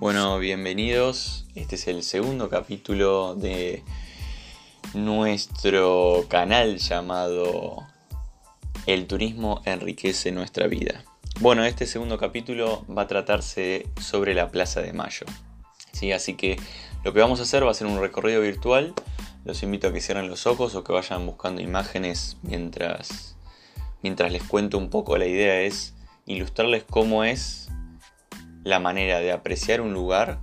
Bueno, bienvenidos. Este es el segundo capítulo de nuestro canal llamado El turismo enriquece nuestra vida. Bueno, este segundo capítulo va a tratarse sobre la Plaza de Mayo. ¿sí? Así que lo que vamos a hacer va a ser un recorrido virtual. Los invito a que cierren los ojos o que vayan buscando imágenes mientras, mientras les cuento un poco. La idea es ilustrarles cómo es la manera de apreciar un lugar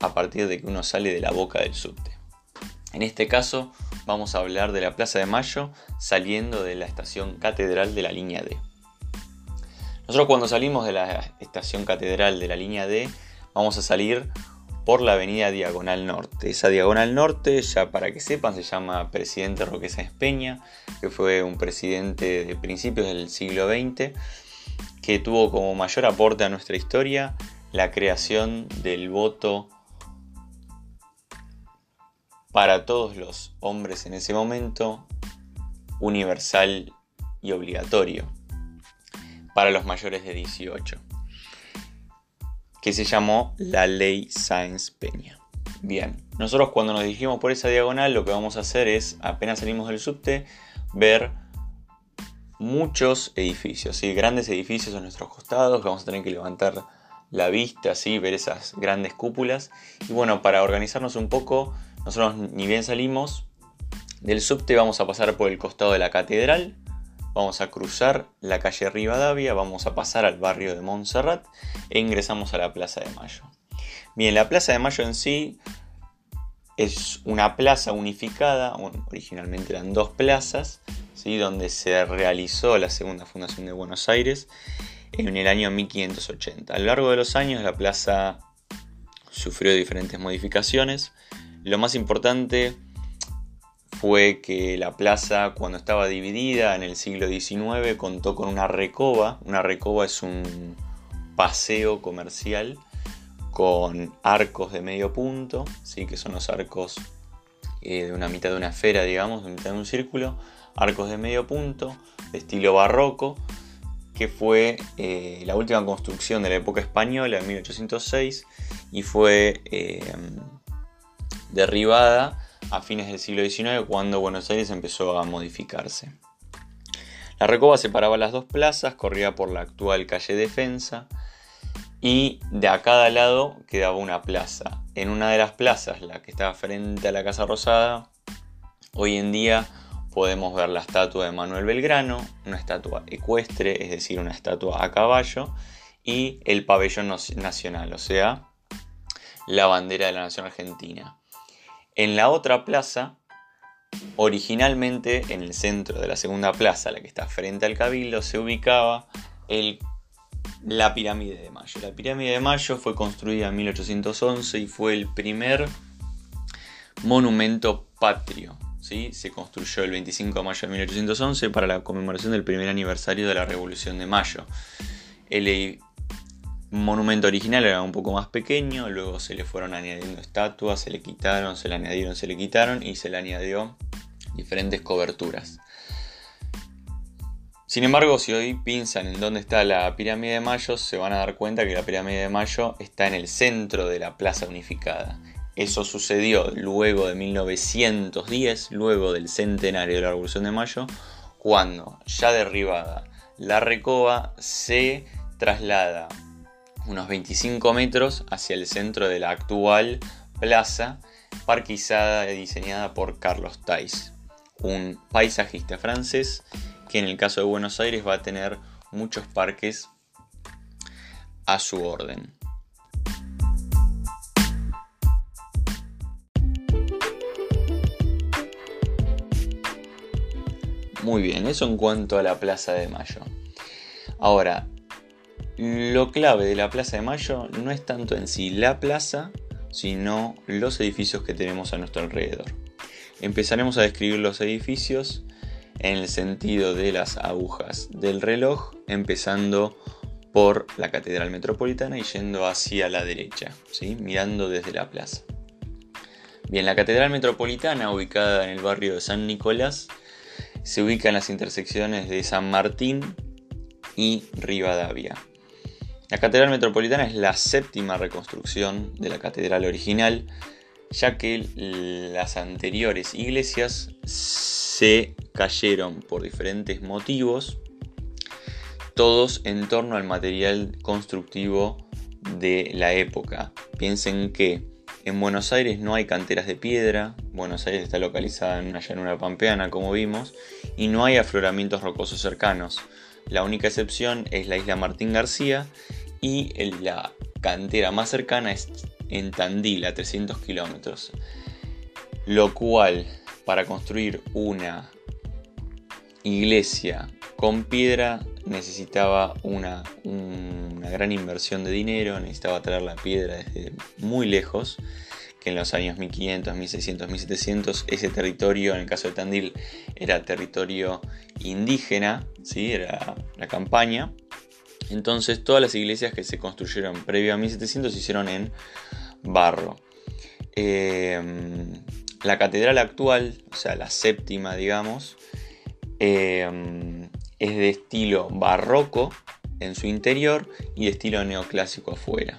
a partir de que uno sale de la boca del subte. En este caso vamos a hablar de la Plaza de Mayo saliendo de la estación Catedral de la línea D. Nosotros cuando salimos de la estación Catedral de la línea D vamos a salir por la avenida Diagonal Norte. Esa Diagonal Norte, ya para que sepan, se llama Presidente Roque Sáenz Peña, que fue un presidente de principios del siglo XX, que tuvo como mayor aporte a nuestra historia la creación del voto para todos los hombres en ese momento, universal y obligatorio, para los mayores de 18, que se llamó la ley Sáenz Peña. Bien, nosotros cuando nos dirigimos por esa diagonal lo que vamos a hacer es, apenas salimos del subte, ver muchos edificios, ¿sí? grandes edificios a nuestros costados, vamos a tener que levantar la vista, así, ver esas grandes cúpulas. Y bueno, para organizarnos un poco, nosotros ni bien salimos del subte, vamos a pasar por el costado de la catedral, vamos a cruzar la calle Rivadavia, vamos a pasar al barrio de Montserrat e ingresamos a la Plaza de Mayo. Bien, la Plaza de Mayo en sí es una plaza unificada, originalmente eran dos plazas, ¿sí? donde se realizó la segunda fundación de Buenos Aires en el año 1580. A lo largo de los años la plaza sufrió diferentes modificaciones. Lo más importante fue que la plaza cuando estaba dividida en el siglo XIX contó con una recoba. Una recoba es un paseo comercial con arcos de medio punto, ¿sí? que son los arcos eh, de una mitad de una esfera, digamos, de mitad de un círculo, arcos de medio punto, de estilo barroco, que fue eh, la última construcción de la época española en 1806 y fue eh, derribada a fines del siglo XIX cuando Buenos Aires empezó a modificarse. La recoba separaba las dos plazas, corría por la actual calle Defensa y de a cada lado quedaba una plaza. En una de las plazas, la que estaba frente a la Casa Rosada, hoy en día podemos ver la estatua de Manuel Belgrano, una estatua ecuestre, es decir, una estatua a caballo, y el pabellón nacional, o sea, la bandera de la nación argentina. En la otra plaza, originalmente en el centro de la segunda plaza, la que está frente al cabildo, se ubicaba la pirámide de Mayo. La pirámide de Mayo fue construida en 1811 y fue el primer monumento patrio se construyó el 25 de mayo de 1811 para la conmemoración del primer aniversario de la Revolución de Mayo. El monumento original era un poco más pequeño, luego se le fueron añadiendo estatuas, se le quitaron, se le añadieron, se le quitaron y se le añadió diferentes coberturas. Sin embargo, si hoy piensan en dónde está la pirámide de Mayo, se van a dar cuenta que la pirámide de Mayo está en el centro de la plaza unificada. Eso sucedió luego de 1910, luego del centenario de la Revolución de Mayo, cuando ya derribada la Recoba se traslada unos 25 metros hacia el centro de la actual plaza, parquizada y diseñada por Carlos Tais, un paisajista francés que en el caso de Buenos Aires va a tener muchos parques a su orden. Muy bien, eso en cuanto a la Plaza de Mayo. Ahora, lo clave de la Plaza de Mayo no es tanto en sí la plaza, sino los edificios que tenemos a nuestro alrededor. Empezaremos a describir los edificios en el sentido de las agujas del reloj, empezando por la Catedral Metropolitana y yendo hacia la derecha, ¿sí? mirando desde la plaza. Bien, la Catedral Metropolitana, ubicada en el barrio de San Nicolás, se ubica en las intersecciones de San Martín y Rivadavia. La Catedral Metropolitana es la séptima reconstrucción de la catedral original, ya que las anteriores iglesias se cayeron por diferentes motivos, todos en torno al material constructivo de la época. Piensen que en Buenos Aires no hay canteras de piedra, Buenos Aires está localizada en una llanura pampeana como vimos, y no hay afloramientos rocosos cercanos. La única excepción es la isla Martín García y la cantera más cercana es en Tandil, a 300 kilómetros. Lo cual, para construir una iglesia con piedra necesitaba una, una, gran inversión de dinero, necesitaba traer la piedra desde muy lejos, que en los años 1500, 1600, 1700 ese territorio, en el caso de Tandil, era territorio indígena, ¿sí? era la campaña. Entonces todas las iglesias que se construyeron previo a 1700 se hicieron en barro. Em, la catedral actual, o sea, la séptima, digamos, em, es de estilo barroco en su interior y de estilo neoclásico afuera.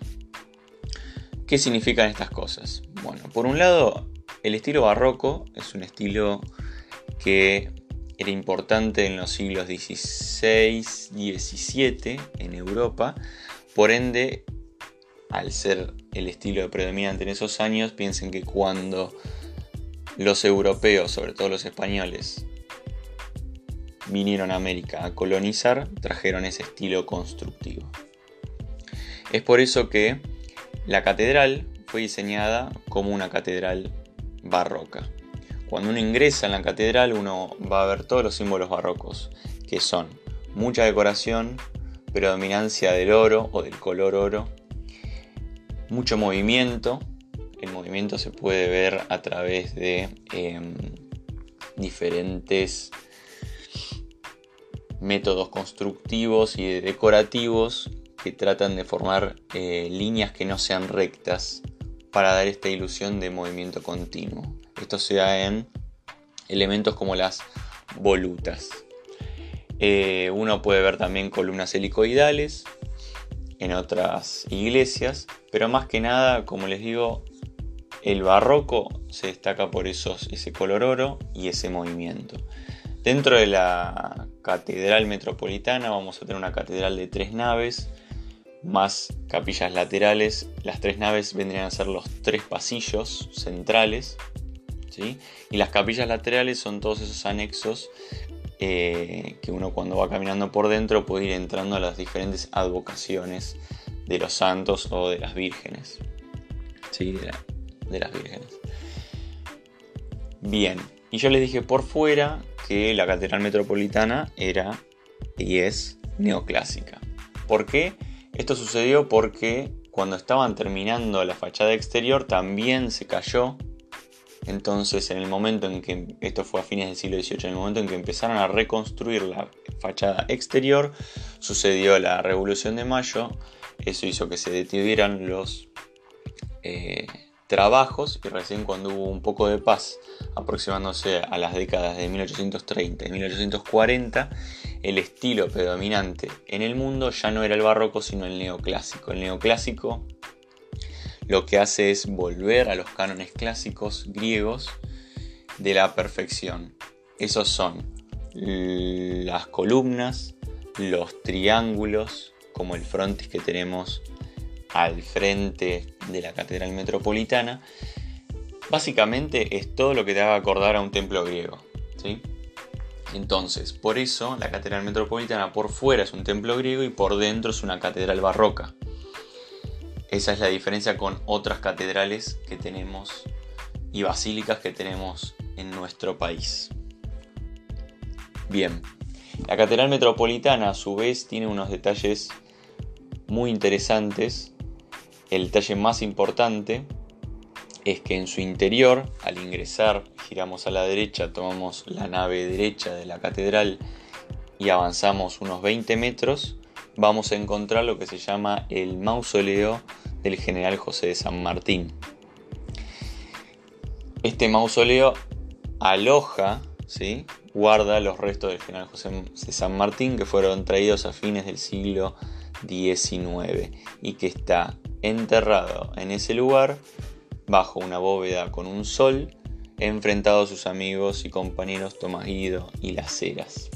¿Qué significan estas cosas? Bueno, por un lado, el estilo barroco es un estilo que era importante en los siglos XVI XVII en Europa, por ende al ser el estilo predominante en esos años, piensen que cuando los europeos, sobre todo los españoles, vinieron a América a colonizar, trajeron ese estilo constructivo. Es por eso que la catedral fue diseñada como una catedral barroca. Cuando uno ingresa en la catedral uno va a ver todos los símbolos barrocos, que son mucha decoración, predominancia del oro o del color oro, mucho movimiento. El movimiento se puede ver a través de em, diferentes métodos constructivos y decorativos que tratan de formar eh, líneas que no sean rectas para dar esta ilusión de movimiento continuo. Esto se da en elementos como las volutas. Eh, uno puede ver también columnas helicoidales en otras iglesias, pero más que nada, como les digo, el barroco se destaca por esos, ese color oro y ese movimiento. Dentro de la catedral metropolitana vamos a tener una catedral de tres naves, más capillas laterales. Las tres naves vendrían a ser los tres pasillos centrales. ¿sí? Y las capillas laterales son todos esos anexos eh, que uno cuando va caminando por dentro puede ir entrando a las diferentes advocaciones de los santos o de las vírgenes. Sí, de, las vírgenes. Bien, y yo les dije por fuera que la catedral metropolitana era y es neoclásica. ¿Por qué? Esto sucedió porque cuando estaban terminando la fachada exterior también se cayó entonces, en el momento en que, esto fue a fines del siglo XVIII, en el momento en que empezaron a reconstruir la fachada exterior, sucedió la Revolución de Mayo, eso hizo que se detuvieran los eh, trabajos y recién cuando hubo un poco de paz, aproximándose a las décadas de 1830 y 1840, el estilo predominante en el mundo ya no era el barroco, sino el neoclásico. El neoclásico lo que hace es volver a los cánones clásicos griegos de la perfección. Esos son las columnas, los triángulos, como el frontis que tenemos al frente de la Catedral Metropolitana. Básicamente es todo lo que te haga acordar a un templo griego. ¿sí? Entonces, por eso la Catedral Metropolitana por fuera es un templo griego y por dentro es una catedral barroca. Esa es la diferencia con otras catedrales que tenemos y basílicas que tenemos en nuestro país. Bien, la Catedral Metropolitana a su vez tiene unos detalles muy interesantes. El detalle más importante es que en su interior, al ingresar, giramos a la derecha, tomamos la nave derecha de la catedral y avanzamos unos 20 metros, vamos a encontrar lo que se llama el mausoleo del general José de San Martín. Este mausoleo aloja guarda los restos del general José de San Martín que fueron traídos a fines del siglo XIX y que está enterrado en ese lugar bajo una bóveda con un sol enfrentado a sus amigos y compañeros Tomás Guido y Las Heras.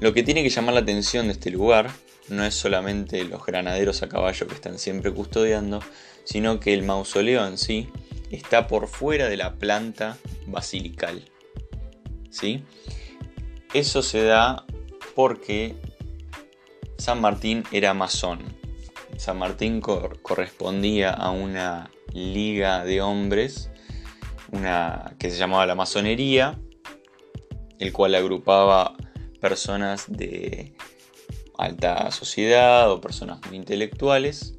Lo que tiene que llamar la atención de este lugar no es solamente los granaderos a caballo que están siempre custodiando, sino que el mausoleo en sí está por fuera de la planta basilical. ¿Sí? Eso se da porque San Martín era masón. San Martín correspondía a una liga de hombres una que se llamaba la masonería, el cual agrupaba personas de alta sociedad o personas muy intelectuales,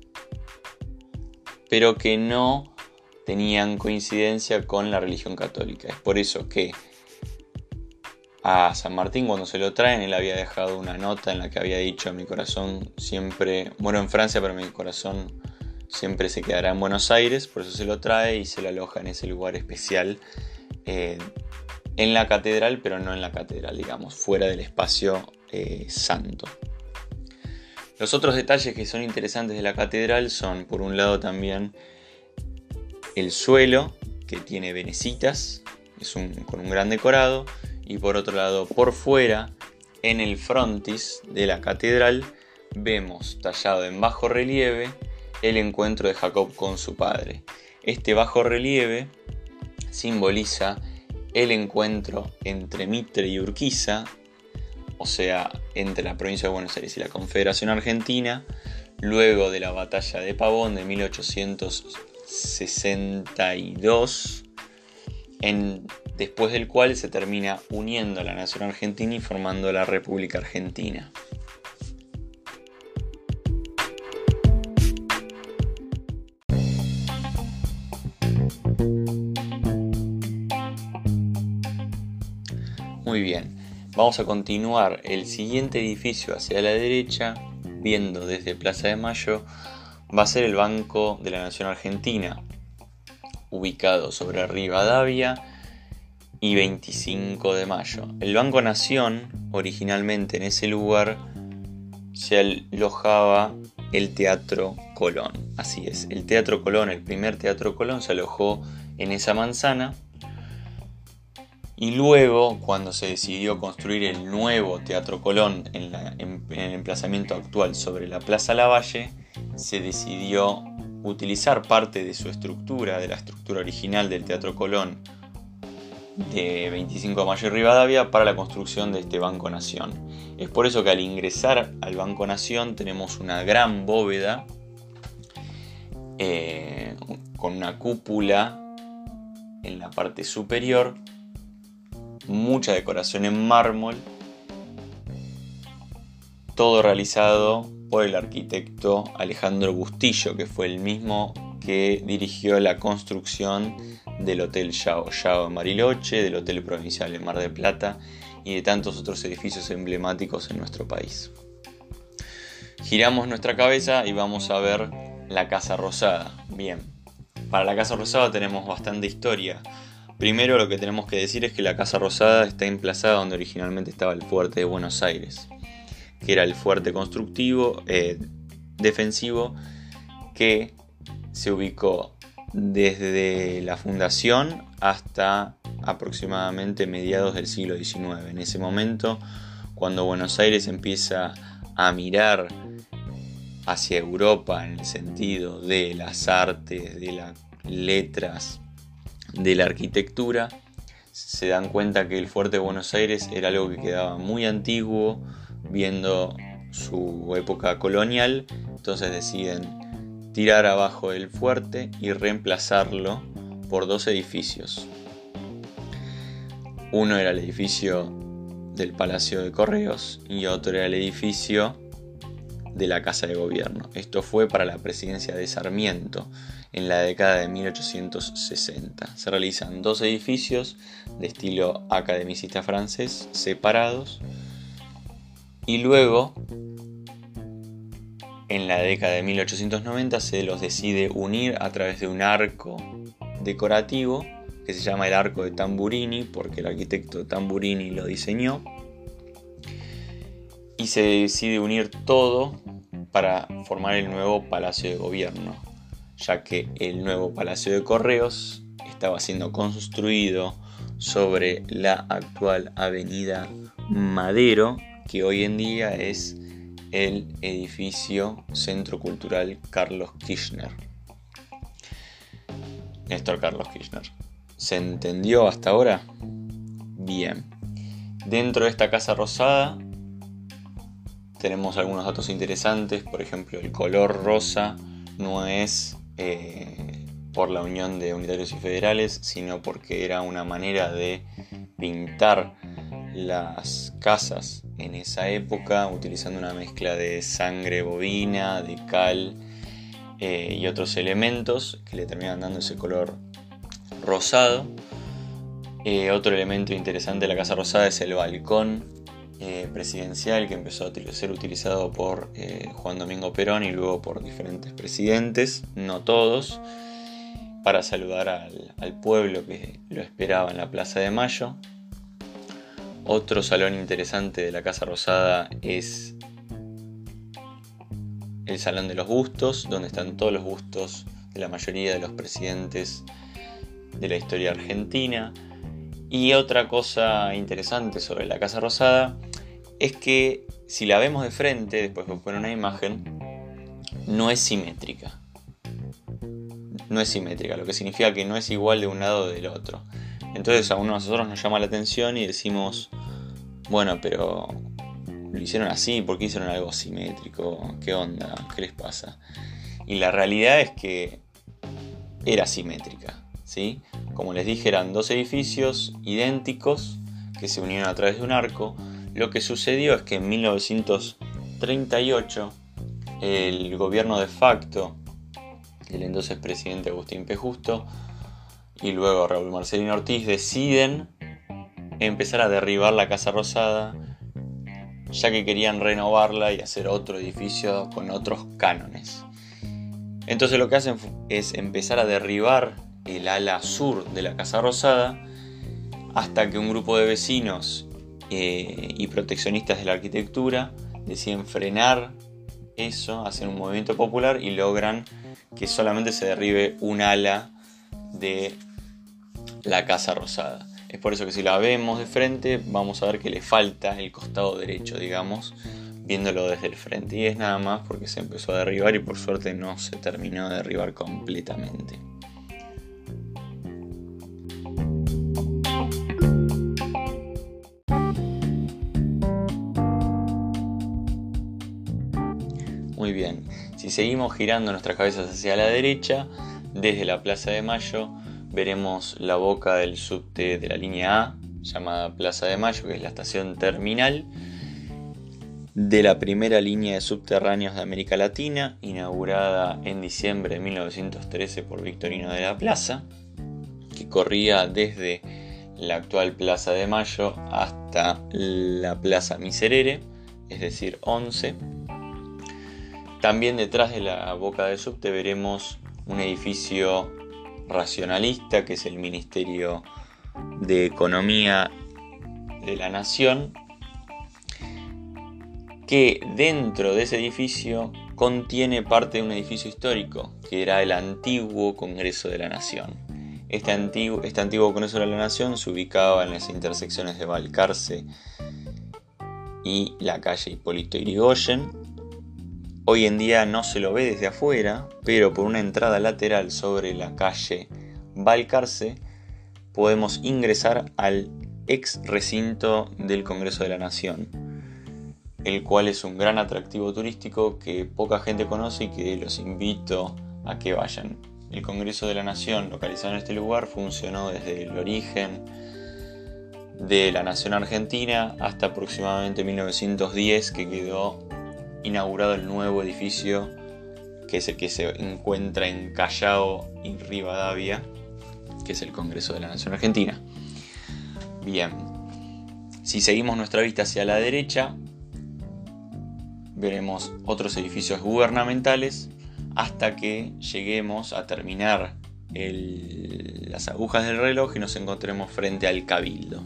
pero que no tenían coincidencia con la religión católica. Es por eso que a San Martín cuando se lo traen, él había dejado una nota en la que había dicho mi corazón siempre, bueno en Francia, pero mi corazón siempre se quedará en Buenos Aires, por eso se lo trae y se lo aloja en ese lugar especial eh, en la catedral, pero no en la catedral, digamos, fuera del espacio eh, santo. Los otros detalles que son interesantes de la catedral son, por un lado, también el suelo, que tiene venecitas, es con un gran decorado, y por otro lado, por fuera, en el frontis de la catedral, vemos tallado en bajo relieve el encuentro de Jacob con su padre. Este bajo relieve simboliza el encuentro entre Mitre y Urquiza, o sea, entre la provincia de Buenos Aires y la Confederación Argentina, luego de la batalla de Pavón de 1862, después del cual se termina uniendo la nación argentina y formando la República Argentina. Muy bien, vamos a continuar el siguiente edificio hacia la derecha, viendo desde Plaza de Mayo, va a ser el Banco de la Nación Argentina, ubicado sobre Rivadavia y 25 de Mayo. El Banco Nación, originalmente en ese lugar, se alojaba el Teatro Colón. Así es, el Teatro Colón, el primer Teatro Colón, se alojó en esa manzana y luego, cuando se decidió construir el nuevo Teatro Colón en, el emplazamiento actual sobre la Plaza Lavalle, se decidió utilizar parte de su estructura, de la estructura original del Teatro Colón de 25 de mayo y Rivadavia, para la construcción de este Banco Nación. Es por eso que al ingresar al Banco Nación tenemos una gran bóveda eh, con una cúpula en la parte superior mucha decoración en mármol, todo realizado por el arquitecto Alejandro Bustillo, que fue el mismo que dirigió la construcción del Hotel Yao Yao en Mariloche, del Hotel Provincial en Mar del Plata y de tantos otros edificios emblemáticos en nuestro país. Giramos nuestra cabeza y vamos a ver la Casa Rosada. Bien, para la Casa Rosada tenemos bastante historia Primero lo que tenemos que decir es que la Casa Rosada está emplazada donde originalmente estaba el fuerte de Buenos Aires, que era el fuerte constructivo, eh, defensivo, que se ubicó desde la fundación hasta aproximadamente mediados del siglo XIX. En ese momento, cuando Buenos Aires empieza a mirar hacia Europa en el sentido de las artes, de las letras, de la arquitectura, se dan cuenta que el fuerte de Buenos Aires era algo que quedaba muy antiguo, viendo su época colonial, entonces deciden tirar abajo el fuerte y reemplazarlo por dos edificios. Uno era el edificio del Palacio de Correos y otro era el edificio de la Casa de Gobierno. Esto fue para la presidencia de Sarmiento en la década de 1860. Se realizan dos edificios de estilo academicista francés separados y luego en la década de 1890 se los decide unir a través de un arco decorativo que se llama el Arco de Tamburini, porque el arquitecto Tamburini lo diseñó. Y se decide unir todo para formar el nuevo Palacio de Gobierno, ya que el nuevo Palacio de Correos estaba siendo construido sobre la actual avenida Madero, que hoy en día es el edificio Centro Cultural Carlos Kirchner. Néstor Carlos Kirchner. ¿Se entendió hasta ahora? Bien. Dentro de esta casa rosada tenemos algunos datos interesantes, por ejemplo el color rosa no es eh, por la unión de unitarios y federales, sino porque era una manera de pintar las casas en esa época utilizando una mezcla de sangre bovina, de cal eh, y otros elementos que le terminan dando ese color rosado. Eh, otro elemento interesante de la Casa Rosada es el balcón eh, presidencial que empezó a ser utilizado por Juan Domingo Perón y luego por diferentes presidentes, no todos para saludar al, pueblo que lo esperaba en la Plaza de Mayo. Otro salón interesante de la Casa Rosada es el Salón de los Bustos, donde están todos los bustos de la mayoría de los presidentes de la historia argentina. Y otra cosa interesante sobre la Casa Rosada es que si la vemos de frente, después voy a una imagen, no es simétrica no es simétrica, lo que significa que no es igual de un lado del otro. Entonces a uno de nosotros nos llama la atención y decimos, bueno, pero lo hicieron así, ¿por qué hicieron algo simétrico? ¿Qué onda? ¿Qué les pasa? Y la realidad es que era simétrica, ¿sí? Como les dije, eran dos edificios idénticos que se unieron a través de un arco. Lo que sucedió es que en 1938 el gobierno de facto el entonces presidente Agustín P. Justo y luego Raúl Marcelino Ortiz deciden empezar a derribar la Casa Rosada ya que querían renovarla y hacer otro edificio con otros cánones. Entonces lo que hacen es empezar a derribar el ala sur de la Casa Rosada hasta que un grupo de vecinos eh, y proteccionistas de la arquitectura deciden frenar eso, hacen un movimiento popular y logran que solamente se derribe un ala de la Casa Rosada. Es por eso que si la vemos de frente vamos a ver que le falta el costado derecho, digamos, viéndolo desde el frente. Y es nada más porque se empezó a derribar y por suerte no se terminó de derribar completamente. Muy bien, si seguimos girando nuestras cabezas hacia la derecha, desde la Plaza de Mayo veremos la boca del subte de la línea A, llamada Plaza de Mayo, que es la estación terminal de la primera línea de subterráneos de América Latina, inaugurada en diciembre de 1913 por Victorino de la Plaza, que corría desde la actual Plaza de Mayo hasta la Plaza Miserere, es decir, 11 también detrás de la boca del subte veremos un edificio racionalista que es el Ministerio de Economía de la Nación, que dentro de ese edificio contiene parte de un edificio histórico, que era el antiguo Congreso de la Nación. Este antiguo, este antiguo Congreso de la Nación se ubicaba en las intersecciones de Balcarce y la calle Hipólito Irigoyen, Hoy en día no se lo ve desde afuera, pero por una entrada lateral sobre la calle Balcarce podemos ingresar al ex recinto del Congreso de la Nación, el cual es un gran atractivo turístico que poca gente conoce y que los invito a que vayan. El Congreso de la Nación, localizado en este lugar, funcionó desde el origen de la nación argentina hasta aproximadamente 1910 que quedó inaugurado el nuevo edificio que es el que se encuentra en Callao y Rivadavia, que es el Congreso de la Nación Argentina. Bien, si seguimos nuestra vista hacia la derecha, veremos otros edificios gubernamentales hasta que lleguemos a terminar las agujas del reloj y nos encontremos frente al cabildo,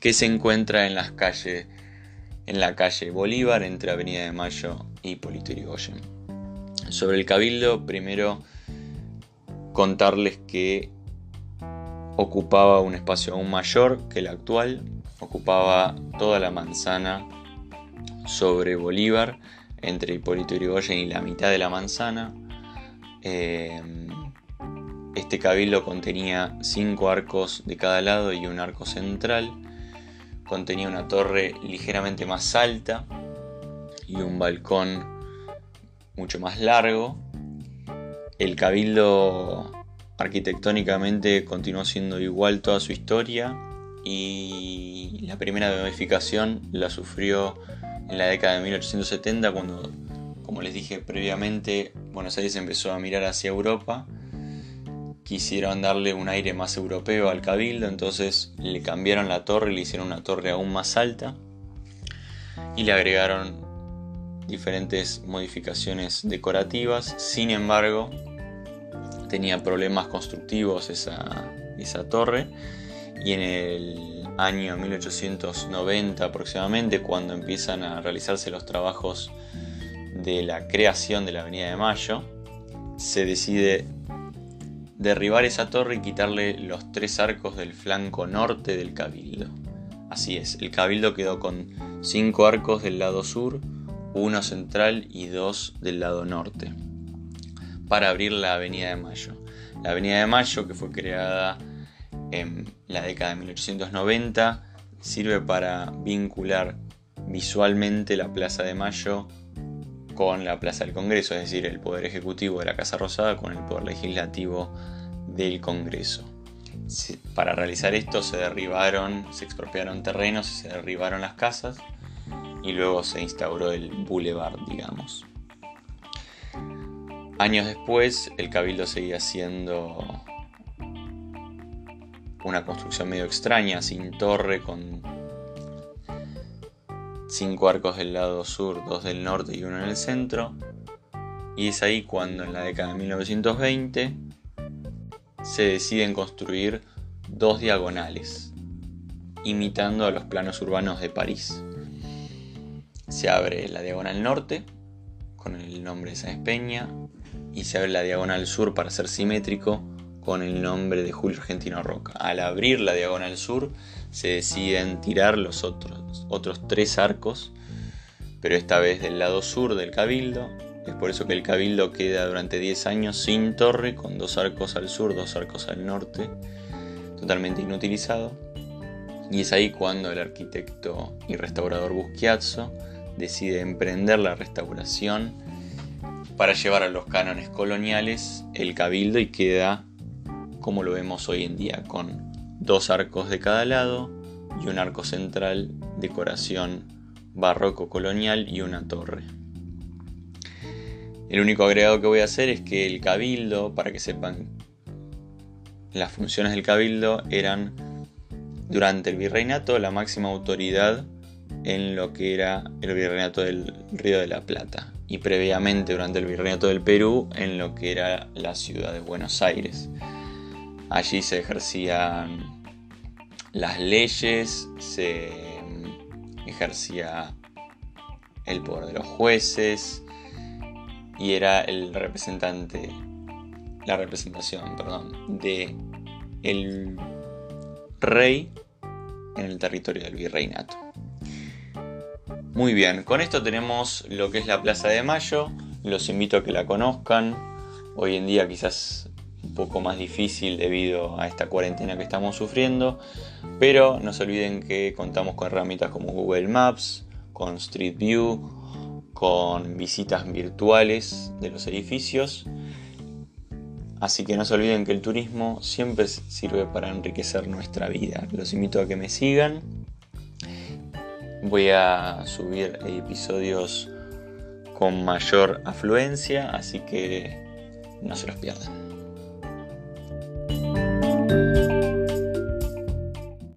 que se encuentra en las calles, en la calle Bolívar entre Avenida de Mayo y Polito Yrigoyen. Sobre el cabildo, primero contarles que ocupaba un espacio aún mayor que el actual, ocupaba toda la manzana sobre Bolívar, entre Hipólito Yrigoyen y la mitad de la manzana. Eh, este cabildo contenía cinco arcos de cada lado y un arco central. Contenía una torre ligeramente más alta y un balcón mucho más largo. El cabildo arquitectónicamente continuó siendo igual toda su historia y la primera modificación la sufrió en la década de 1870 cuando, como les dije previamente, Buenos Aires empezó a mirar hacia Europa. Quisieron darle un aire más europeo al cabildo, entonces le cambiaron la torre, le hicieron una torre aún más alta y le agregaron diferentes modificaciones decorativas. Sin embargo, tenía problemas constructivos esa, esa torre y en el año 1890 aproximadamente, cuando empiezan a realizarse los trabajos de la creación de la Avenida de Mayo, se decide derribar esa torre y quitarle los tres arcos del flanco norte del cabildo. Así es, el cabildo quedó con cinco arcos del lado sur, uno central y dos del lado norte, para abrir la Avenida de Mayo. La Avenida de Mayo, que fue creada en la década de 1890 sirve para vincular visualmente la Plaza de Mayo con la Plaza del Congreso, es decir, el Poder Ejecutivo de la Casa Rosada con el Poder Legislativo del Congreso. Para realizar esto se derribaron, se expropiaron terrenos se derribaron las casas y luego se instauró el boulevard, digamos. Años después, el cabildo seguía siendo una construcción medio extraña, sin torre, con cinco arcos del lado sur, dos del norte y uno en el centro. Y es ahí cuando en la década de 1920 se deciden construir dos diagonales, imitando a los planos urbanos de París. Se abre la diagonal norte, con el nombre de Sáenz Peña, y se abre la diagonal sur para ser simétrico, con el nombre de Julio Argentino Roca. Al abrir la diagonal sur se deciden tirar los otros, otros tres arcos, pero esta vez del lado sur del cabildo. Es por eso que el cabildo queda durante 10 años sin torre, con dos arcos al sur, dos arcos al norte, totalmente inutilizado. Y es ahí cuando el arquitecto y restaurador Buschiazzo decide emprender la restauración para llevar a los cánones coloniales el cabildo y queda como lo vemos hoy en día, con dos arcos de cada lado y un arco central, decoración barroco colonial y una torre. El único agregado que voy a hacer es que el cabildo, para que sepan, las funciones del cabildo eran durante el virreinato la máxima autoridad en lo que era el virreinato del Río de la Plata y previamente durante el virreinato del Perú en lo que era la ciudad de Buenos Aires. Allí se ejercían las leyes, se ejercía el poder de los jueces y era el representante, la representación, perdón, de el rey en el territorio del virreinato. Muy bien, con esto tenemos lo que es la Plaza de Mayo. Los invito a que la conozcan. Hoy en día quizás poco más difícil debido a esta cuarentena que estamos sufriendo, pero no se olviden que contamos con herramientas como Google Maps, con Street View, con visitas virtuales de los edificios. Así que no se olviden que el turismo siempre sirve para enriquecer nuestra vida. Los invito a que me sigan. Voy a subir episodios con mayor afluencia, así que no se los pierdan.